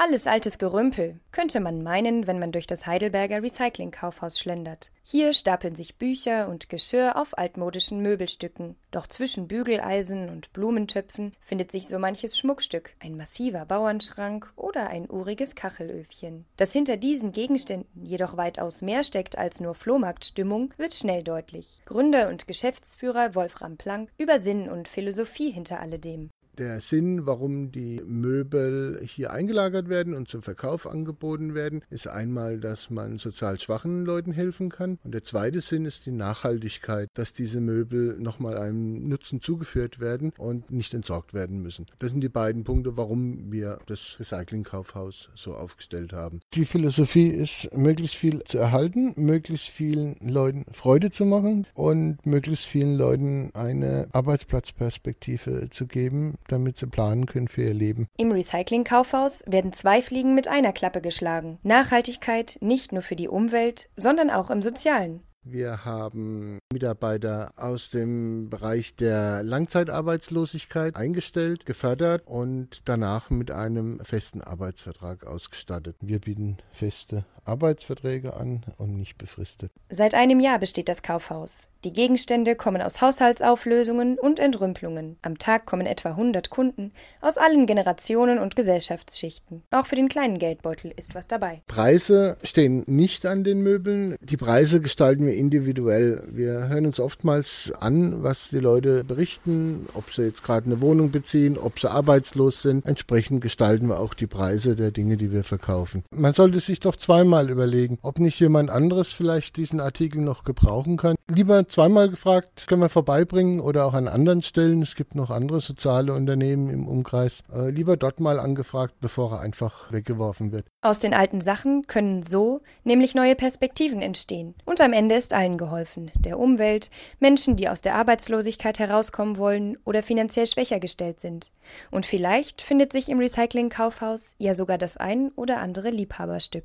Alles altes Gerümpel, könnte man meinen, wenn man durch das Heidelberger Recycling-Kaufhaus schlendert. Hier stapeln sich Bücher und Geschirr auf altmodischen Möbelstücken. Doch zwischen Bügeleisen und Blumentöpfen findet sich so manches Schmuckstück, ein massiver Bauernschrank oder ein uriges Kachelöfchen. Dass hinter diesen Gegenständen jedoch weitaus mehr steckt als nur Flohmarktstimmung, wird schnell deutlich. Gründer und Geschäftsführer Wolfram Planck über Sinn und Philosophie hinter alledem der Sinn, warum die Möbel hier eingelagert werden und zum Verkauf angeboten werden, ist einmal, dass man sozial schwachen Leuten helfen kann. Und der zweite Sinn ist die Nachhaltigkeit, dass diese Möbel nochmal einem Nutzen zugeführt werden und nicht entsorgt werden müssen. Das sind die beiden Punkte, warum wir das Recyclingkaufhaus so aufgestellt haben. Die Philosophie ist, möglichst viel zu erhalten, möglichst vielen Leuten Freude zu machen und möglichst vielen Leuten eine Arbeitsplatzperspektive zu geben, damit sie planen können für ihr Leben. Im Recycling-Kaufhaus werden zwei Fliegen mit einer Klappe geschlagen. Nachhaltigkeit nicht nur für die Umwelt, sondern auch im Sozialen. Wir haben Mitarbeiter aus dem Bereich der Langzeitarbeitslosigkeit eingestellt, gefördert und danach mit einem festen Arbeitsvertrag ausgestattet. Wir bieten feste Arbeitsverträge an und nicht befristet. Seit einem Jahr besteht das Kaufhaus. Die Gegenstände kommen aus Haushaltsauflösungen und Entrümpelungen. Am Tag kommen etwa 100 Kunden aus allen Generationen und Gesellschaftsschichten. Auch für den kleinen Geldbeutel ist was dabei. Preise stehen nicht an den Möbeln. Die Preise gestalten wir individuell. Wir hören uns oftmals an, was die Leute berichten, ob sie jetzt gerade eine Wohnung beziehen, ob sie arbeitslos sind. Entsprechend gestalten wir auch die Preise der Dinge, die wir verkaufen. Man sollte sich doch zweimal überlegen, ob nicht jemand anderes vielleicht diesen Artikel noch gebrauchen kann. Lieber zweimal gefragt, können wir vorbeibringen oder auch an anderen Stellen. Es gibt noch andere soziale Unternehmen im Umkreis. Äh, lieber dort mal angefragt, bevor er einfach weggeworfen wird. Aus den alten Sachen können so nämlich neue Perspektiven entstehen. Und am Ende ist allen geholfen. Der Umwelt, Menschen, die aus der Arbeitslosigkeit herauskommen wollen oder finanziell schwächer gestellt sind. Und vielleicht findet sich im Recycling-Kaufhaus ja sogar das ein oder andere Liebhaberstück.